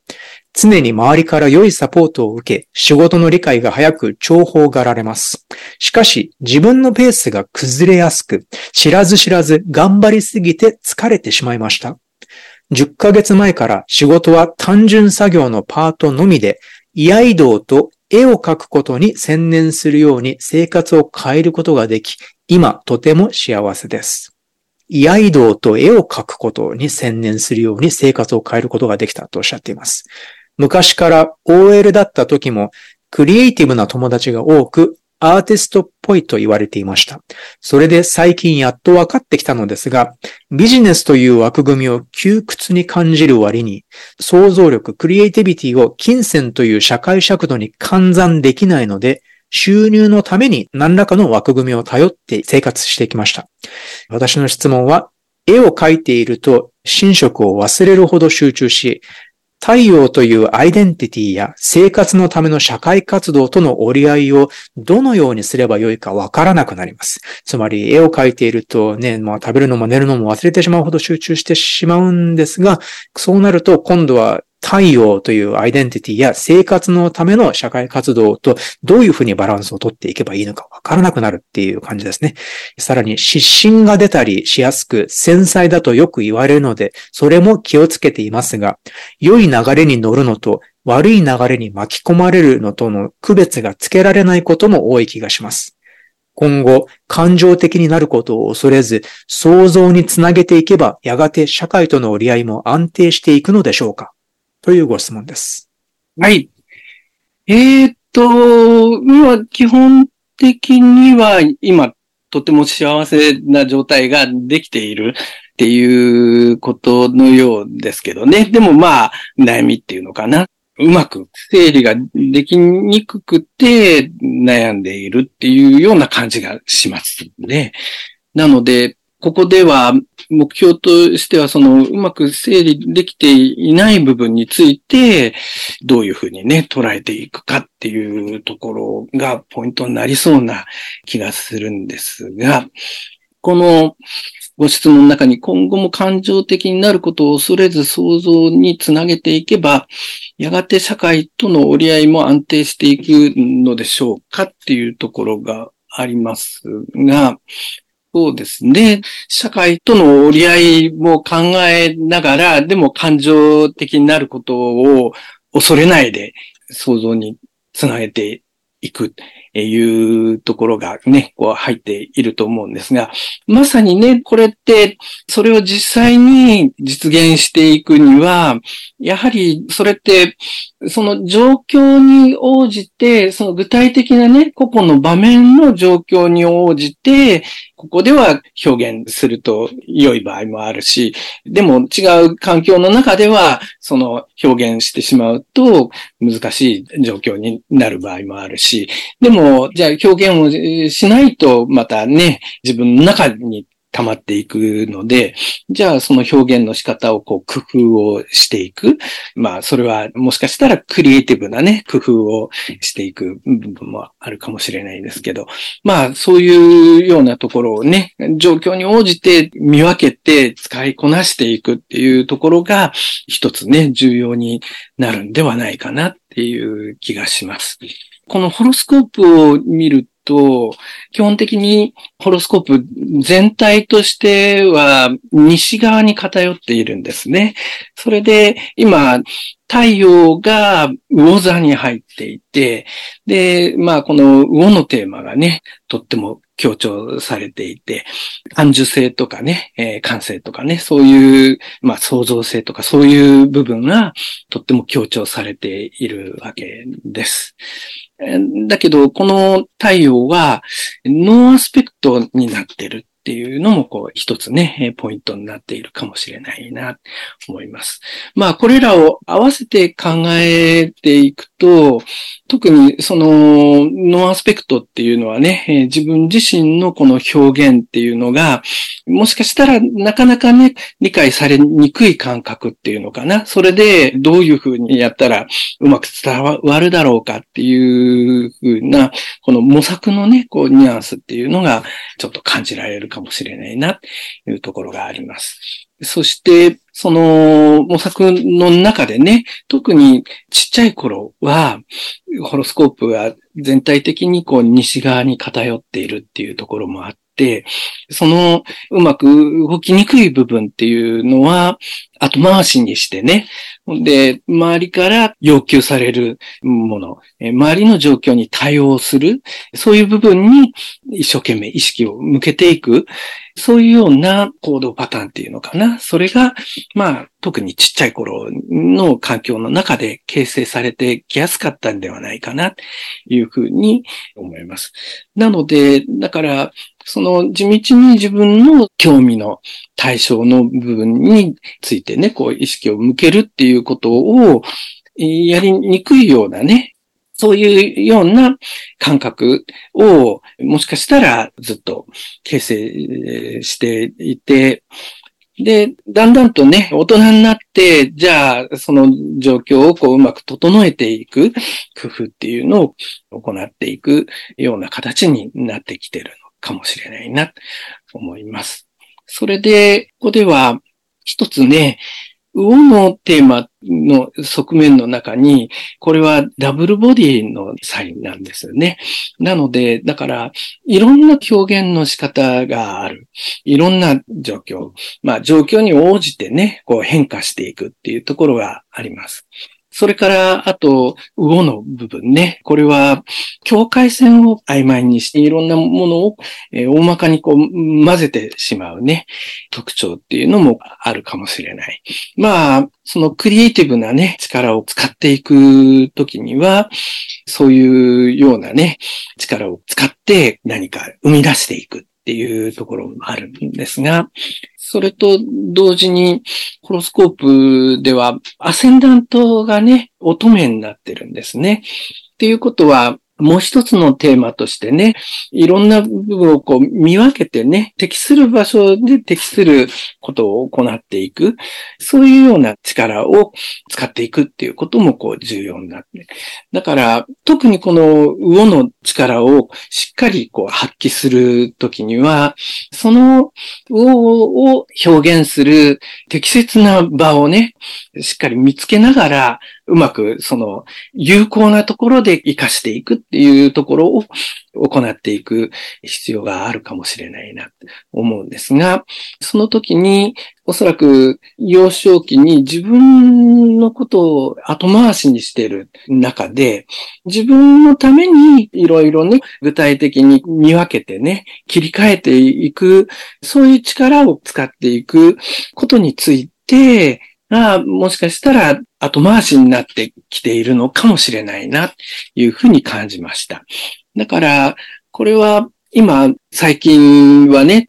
常に周りから良いサポートを受け、仕事の理解が早く重宝がられます。しかし、自分のペースが崩れやすく、知らず知らず頑張りすぎて疲れてしまいました。10ヶ月前から仕事は単純作業のパートのみで、居合道と絵を描くことに専念するように生活を変えることができ、今とても幸せです。居合道と絵を描くことに専念するように生活を変えることができたとおっしゃっています。昔から OL だった時もクリエイティブな友達が多くアーティストっぽいと言われていました。それで最近やっと分かってきたのですが、ビジネスという枠組みを窮屈に感じる割に、想像力、クリエイティビティを金銭という社会尺度に換算できないので、収入のために何らかの枠組みを頼って生活してきました。私の質問は、絵を描いていると寝食を忘れるほど集中し、太陽というアイデンティティや生活のための社会活動との折り合いをどのようにすればよいかわからなくなります。つまり絵を描いているとね、まあ食べるのも寝るのも忘れてしまうほど集中してしまうんですが、そうなると今度は太陽というアイデンティティや生活のための社会活動とどういうふうにバランスをとっていけばいいのかわからなくなるっていう感じですね。さらに失神が出たりしやすく繊細だとよく言われるので、それも気をつけていますが、良い流れに乗るのと悪い流れに巻き込まれるのとの区別がつけられないことも多い気がします。今後、感情的になることを恐れず、想像につなげていけば、やがて社会との折り合いも安定していくのでしょうかというご質問です。はい。えー、っと、今、基本的には、今、とても幸せな状態ができているっていうことのようですけどね。でもまあ、悩みっていうのかな。うまく整理ができにくくて悩んでいるっていうような感じがしますね。なので、ここでは目標としてはそのうまく整理できていない部分についてどういうふうにね捉えていくかっていうところがポイントになりそうな気がするんですが、このご質問の中に今後も感情的になることを恐れず想像につなげていけば、やがて社会との折り合いも安定していくのでしょうかっていうところがありますが、そうですね。社会との折り合いも考えながら、でも感情的になることを恐れないで想像につなげていくって。いうところがね、こう入っていると思うんですが、まさにね、これって、それを実際に実現していくには、やはりそれって、その状況に応じて、その具体的なね、個々の場面の状況に応じて、ここでは表現すると良い場合もあるし、でも違う環境の中では、その表現してしまうと難しい状況になる場合もあるし、でも、じゃあ表現をしないとまたね、自分の中に溜まっていくので、じゃあその表現の仕方をこう工夫をしていく。まあそれはもしかしたらクリエイティブなね、工夫をしていく部分もあるかもしれないですけど、まあそういうようなところをね、状況に応じて見分けて使いこなしていくっていうところが一つね、重要になるんではないかなっていう気がします。このホロスコープを見ると、基本的にホロスコープ全体としては西側に偏っているんですね。それで今、太陽が魚座に入っていて、で、まあこの魚のテーマがね、とっても強調されていて、感受性とかね、えー、感性とかね、そういう、まあ創造性とかそういう部分がとっても強調されているわけです。だけど、この太陽はノーアスペクトになってる。っていうのも、こう、一つね、ポイントになっているかもしれないな、思います。まあ、これらを合わせて考えていくと、特にそのノーアスペクトっていうのはね、自分自身のこの表現っていうのが、もしかしたらなかなかね、理解されにくい感覚っていうのかな。それでどういうふうにやったらうまく伝わるだろうかっていうふうな、この模索のね、こうニュアンスっていうのがちょっと感じられるかもしれないな、というところがあります。そして、その模索の中でね、特にちっちゃい頃は、ホロスコープが全体的にこう西側に偏っているっていうところもあって、そのうまく動きにくい部分っていうのは、後回しにしてね、で、周りから要求されるもの、周りの状況に対応する、そういう部分に一生懸命意識を向けていく、そういうような行動パターンっていうのかな。それが、まあ、特にちっちゃい頃の環境の中で形成されてきやすかったんではないかな、というふうに思います。なので、だから、その地道に自分の興味の対象の部分についてね、こう意識を向けるっていうことをやりにくいようなね、そういうような感覚をもしかしたらずっと形成していて、で、だんだんとね、大人になって、じゃあ、その状況をこううまく整えていく工夫っていうのを行っていくような形になってきてるかもしれないな、と思います。それで、ここでは、一つね、魚のテーマの側面の中に、これはダブルボディのサインなんですよね。なので、だから、いろんな表現の仕方がある。いろんな状況。まあ、状況に応じてね、こう変化していくっていうところがあります。それから、あと、魚の部分ね。これは、境界線を曖昧にして、いろんなものを、えー、大まかにこう、混ぜてしまうね、特徴っていうのもあるかもしれない。まあ、そのクリエイティブなね、力を使っていくときには、そういうようなね、力を使って何か生み出していくっていうところもあるんですが、それと同時に、ホロスコープでは、アセンダントがね、乙女になってるんですね。っていうことは、もう一つのテーマとしてね、いろんな部分をこう見分けてね、適する場所で適することを行っていく、そういうような力を使っていくっていうこともこう重要になって。だから、特にこの魚の力をしっかりこう発揮するときには、その魚を表現する適切な場をね、しっかり見つけながら、うまくその有効なところで活かしていくっていうところを行っていく必要があるかもしれないなって思うんですが、その時におそらく幼少期に自分のことを後回しにしている中で、自分のためにいろいろね、具体的に見分けてね、切り替えていく、そういう力を使っていくことについて、が、もしかしたら後回しになってきているのかもしれないな、というふうに感じました。だから、これは今、最近はね、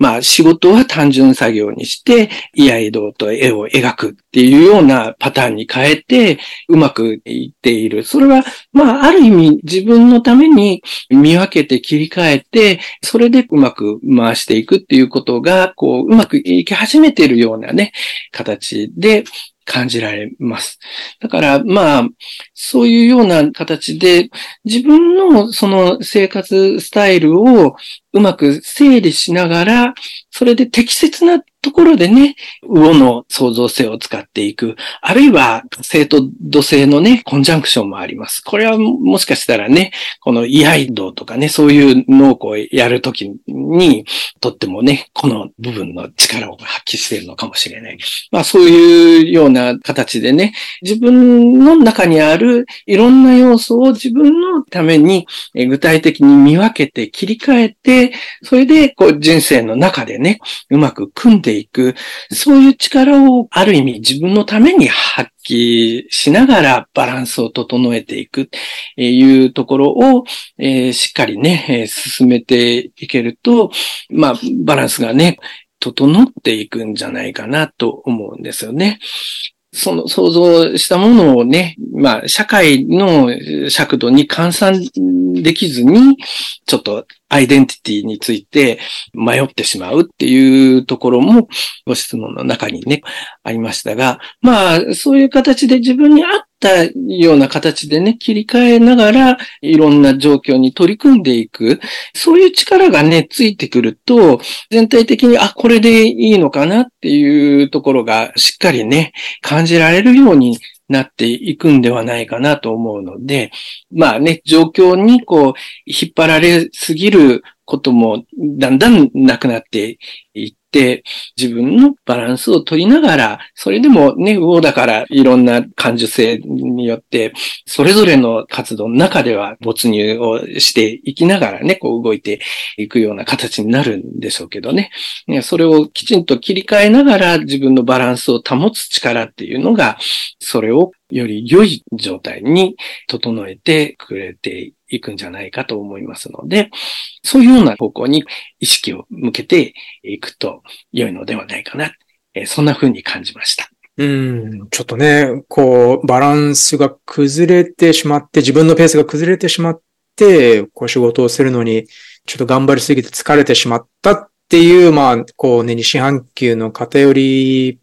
まあ仕事は単純作業にして、居合道と絵を描くっていうようなパターンに変えて、うまくいっている。それは、まあある意味自分のために見分けて切り替えて、それでうまく回していくっていうことが、こう、うまくいき始めているようなね、形で、感じられます。だから、まあ、そういうような形で、自分のその生活スタイルをうまく整理しながら、それで適切なところでね、魚の創造性を使っていく。あるいは、火星と土星のね、コンジャンクションもあります。これはもしかしたらね、この居合道とかね、そういう農耕をやるときに、とってもね、この部分の力を発揮しているのかもしれない。まあそういうような形でね、自分の中にあるいろんな要素を自分のために具体的に見分けて切り替えて、それでこう人生の中でね、うまく組んでていく、そういう力をある意味自分のために発揮しながらバランスを整えていくっていうところを、えー、しっかりね、え、進めていけると、まあ、バランスがね、整っていくんじゃないかなと思うんですよね。その想像したものをね、まあ、社会の尺度に換算できずに、ちょっとアイデンティティについて迷ってしまうっていうところもご質問の中にね、ありましたが、まあ、そういう形で自分に合ったような形でね、切り替えながら、いろんな状況に取り組んでいく、そういう力がね、ついてくると、全体的に、あ、これでいいのかなっていうところがしっかりね、感じられるようになっていくんではないかなと思うので、まあね、状況にこう、引っ張られすぎることもだんだんなくなっていっ、自分のバランスを取りながら、それでもね、魚だからいろんな感受性によって、それぞれの活動の中では没入をしていきながらね、こう動いていくような形になるんでしょうけどね。それをきちんと切り替えながら自分のバランスを保つ力っていうのが、それをより良い状態に整えてくれていくんじゃないかと思いますので、そういうような方向に意識を向けていくと良いのではないかな。えそんな風に感じました。うん、ちょっとね、こう、バランスが崩れてしまって、自分のペースが崩れてしまって、こう仕事をするのに、ちょっと頑張りすぎて疲れてしまったっていう、まあ、こうね、西半球の偏り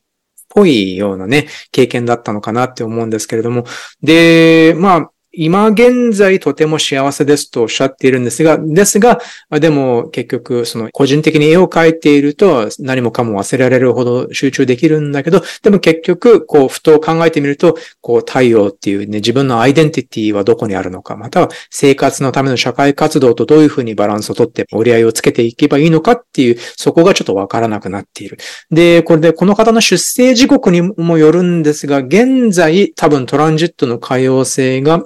ぽいようなね、経験だったのかなって思うんですけれども、で、まあ、今現在とても幸せですとおっしゃっているんですが、ですが、でも結局その個人的に絵を描いていると何もかも忘れられるほど集中できるんだけど、でも結局こうふと考えてみると、こう太陽っていうね、自分のアイデンティティはどこにあるのか、または生活のための社会活動とどういうふうにバランスをとって折り合いをつけていけばいいのかっていう、そこがちょっとわからなくなっている。で、これでこの方の出生時刻にもよるんですが、現在多分トランジットの可用性が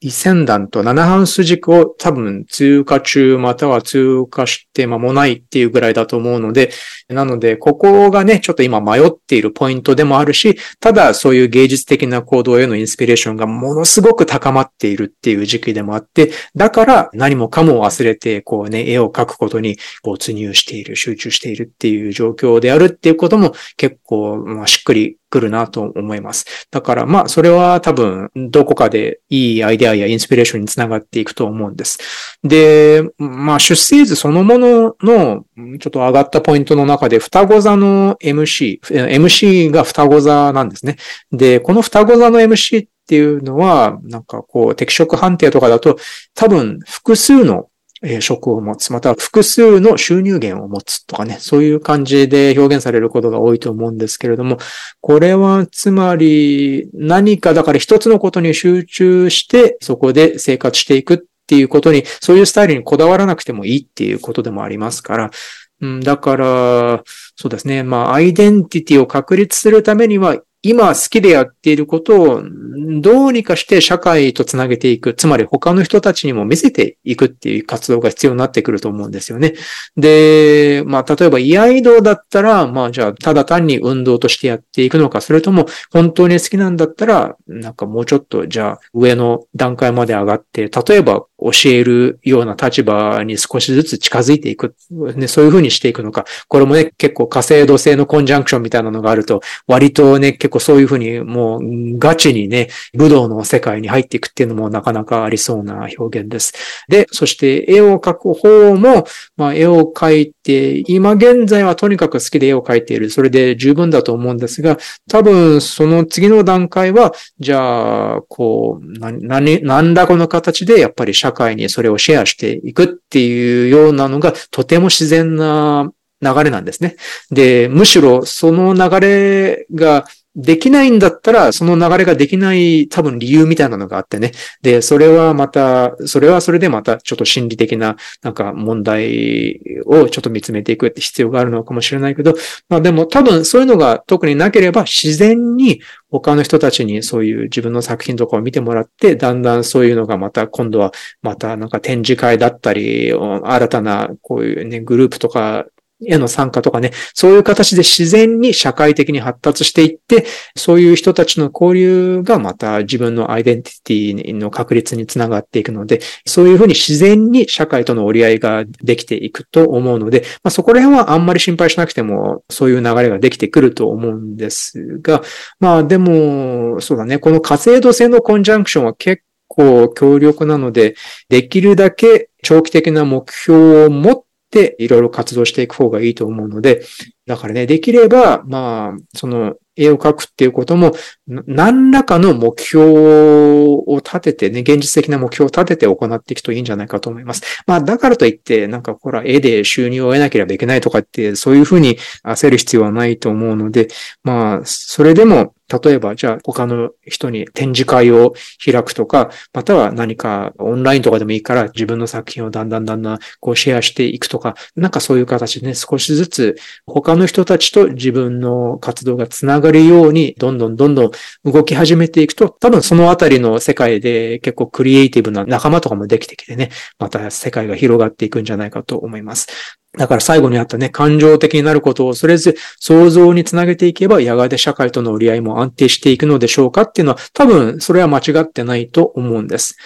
一線段と七半数軸を多分通過中または通過して間もないっていうぐらいだと思うので、なので、ここがね、ちょっと今迷っているポイントでもあるし、ただそういう芸術的な行動へのインスピレーションがものすごく高まっているっていう時期でもあって、だから何もかも忘れて、こうね、絵を描くことに没入している、集中しているっていう状況であるっていうことも結構、まあ、しっくり来るなと思います。だからまあそれは多分どこかでいいアイデアやインスピレーションにつながっていくと思うんです。で、まあ出生図そのもののちょっと上がったポイントの中で双子座の MC、MC が双子座なんですね。で、この双子座の MC っていうのは、なんかこう適色判定とかだと多分複数のえ職を持つ、または複数の収入源を持つとかね、そういう感じで表現されることが多いと思うんですけれども、これはつまり何かだから一つのことに集中してそこで生活していくっていうことに、そういうスタイルにこだわらなくてもいいっていうことでもありますから、うん、だから、そうですね。まあ、アイデンティティを確立するためには、今好きでやっていることをどうにかして社会とつなげていく。つまり他の人たちにも見せていくっていう活動が必要になってくると思うんですよね。で、まあ例えば居合道だったら、まあじゃあただ単に運動としてやっていくのか、それとも本当に好きなんだったら、なんかもうちょっとじゃあ上の段階まで上がって、例えば教えるような立場に少しずつ近づいていく。ね、そういうふうにしていくのか。これもね、結構火星土星のコンジャンクションみたいなのがあると、割とね、結構そういうふうにもうガチにね、武道の世界に入っていくっていうのもなかなかありそうな表現です。で、そして絵を描く方も、まあ、絵を描いて、今現在はとにかく好きで絵を描いている。それで十分だと思うんですが、多分その次の段階は、じゃあ、こう、何、何らこの形でやっぱり社会にそれをシェアしていくっていうようなのがとても自然な流れなんですね。で、むしろその流れができないんだったら、その流れができない多分理由みたいなのがあってね。で、それはまた、それはそれでまたちょっと心理的ななんか問題をちょっと見つめていくって必要があるのかもしれないけど、まあでも多分そういうのが特になければ自然に他の人たちにそういう自分の作品とかを見てもらって、だんだんそういうのがまた今度はまたなんか展示会だったり、新たなこういうね、グループとかへの参加とかね、そういう形で自然に社会的に発達していって、そういう人たちの交流がまた自分のアイデンティティの確立につながっていくので、そういうふうに自然に社会との折り合いができていくと思うので、まあ、そこら辺はあんまり心配しなくても、そういう流れができてくると思うんですが、まあでも、そうだね、この火星土星のコンジャンクションは結構強力なので、できるだけ長期的な目標を持っていろいろ活動していく方がいいと思うので、だからね、できれば、まあ、その、絵を描くっていうことも、何らかの目標を立ててね、現実的な目標を立てて行っていくといいんじゃないかと思います。まあ、だからといって、なんかほら、絵で収入を得なければいけないとかって、そういうふうに焦る必要はないと思うので、まあ、それでも、例えば、じゃあ他の人に展示会を開くとか、または何かオンラインとかでもいいから自分の作品をだんだんだんだんこうシェアしていくとか、なんかそういう形でね、少しずつ他の人たちと自分の活動がつながるように、どんどんどんどん動き始めていくと、多分そのあたりの世界で結構クリエイティブな仲間とかもできてきてね、また世界が広がっていくんじゃないかと思います。だから最後にあったね、感情的になることを恐れず、想像につなげていけば、やがて社会との折り合いも安定していくのでしょうかっていうのは、多分それは間違ってないと思うんです。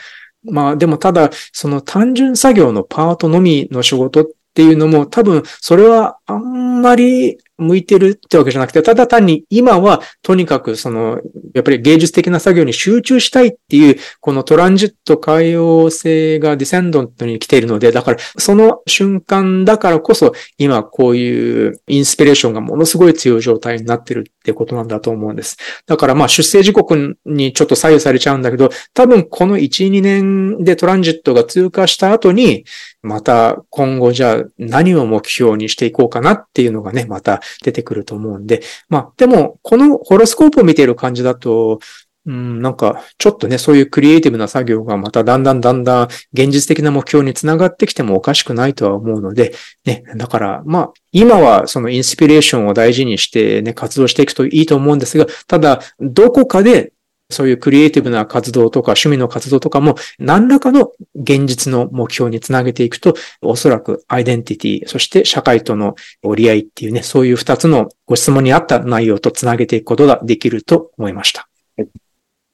まあでもただ、その単純作業のパートのみの仕事っていうのも、多分それはあんまり向いてるってわけじゃなくて、ただ単に今はとにかくその、やっぱり芸術的な作業に集中したいっていう、このトランジット海洋性がディセンドントに来ているので、だからその瞬間だからこそ今こういうインスピレーションがものすごい強い状態になってるってことなんだと思うんです。だからまあ出生時刻にちょっと左右されちゃうんだけど、多分この1、2年でトランジットが通過した後に、また今後じゃあ何を目標にしていこうかなっていうのがね、また出てくると思うんで、まあでもこのホロスコープを見ている感じだと、うん、なんか、ちょっとね、そういうクリエイティブな作業がまただんだんだんだん現実的な目標につながってきてもおかしくないとは思うので、ね、だから、まあ、今はそのインスピレーションを大事にしてね、活動していくといいと思うんですが、ただ、どこかでそういうクリエイティブな活動とか趣味の活動とかも何らかの現実の目標につなげていくと、おそらくアイデンティティ、そして社会との折り合いっていうね、そういう二つのご質問にあった内容とつなげていくことができると思いました。はい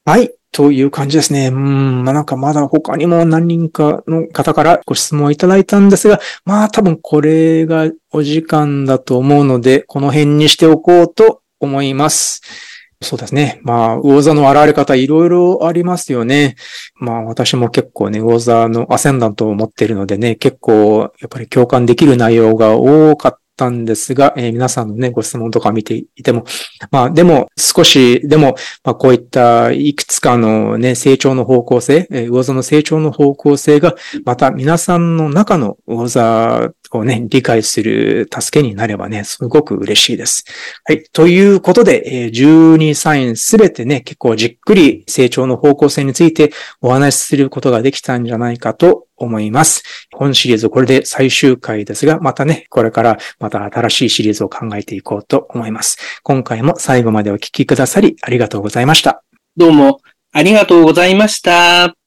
はい。という感じですね。うん、まあ、なんかまだ他にも何人かの方からご質問いただいたんですが、まあ多分これがお時間だと思うので、この辺にしておこうと思います。そうですね。まあ、魚座の現れ方いろいろありますよね。まあ、私も結構ね、魚座のアセンダントを持っているのでね、結構、やっぱり共感できる内容が多かったたんですが、えー、皆さんのね、ご質問とか見ていても、まあでも少しでも、まあこういったいくつかのね、成長の方向性、えー、魚座の成長の方向性が、また皆さんの中の魚座をね、理解する助けになればね、すごく嬉しいです。はい。ということで、え、12サインすべてね、結構じっくり成長の方向性についてお話しすることができたんじゃないかと思います。本シリーズこれで最終回ですが、またね、これからまた新しいシリーズを考えていこうと思います。今回も最後までお聞きくださりありがとうございました。どうもありがとうございました。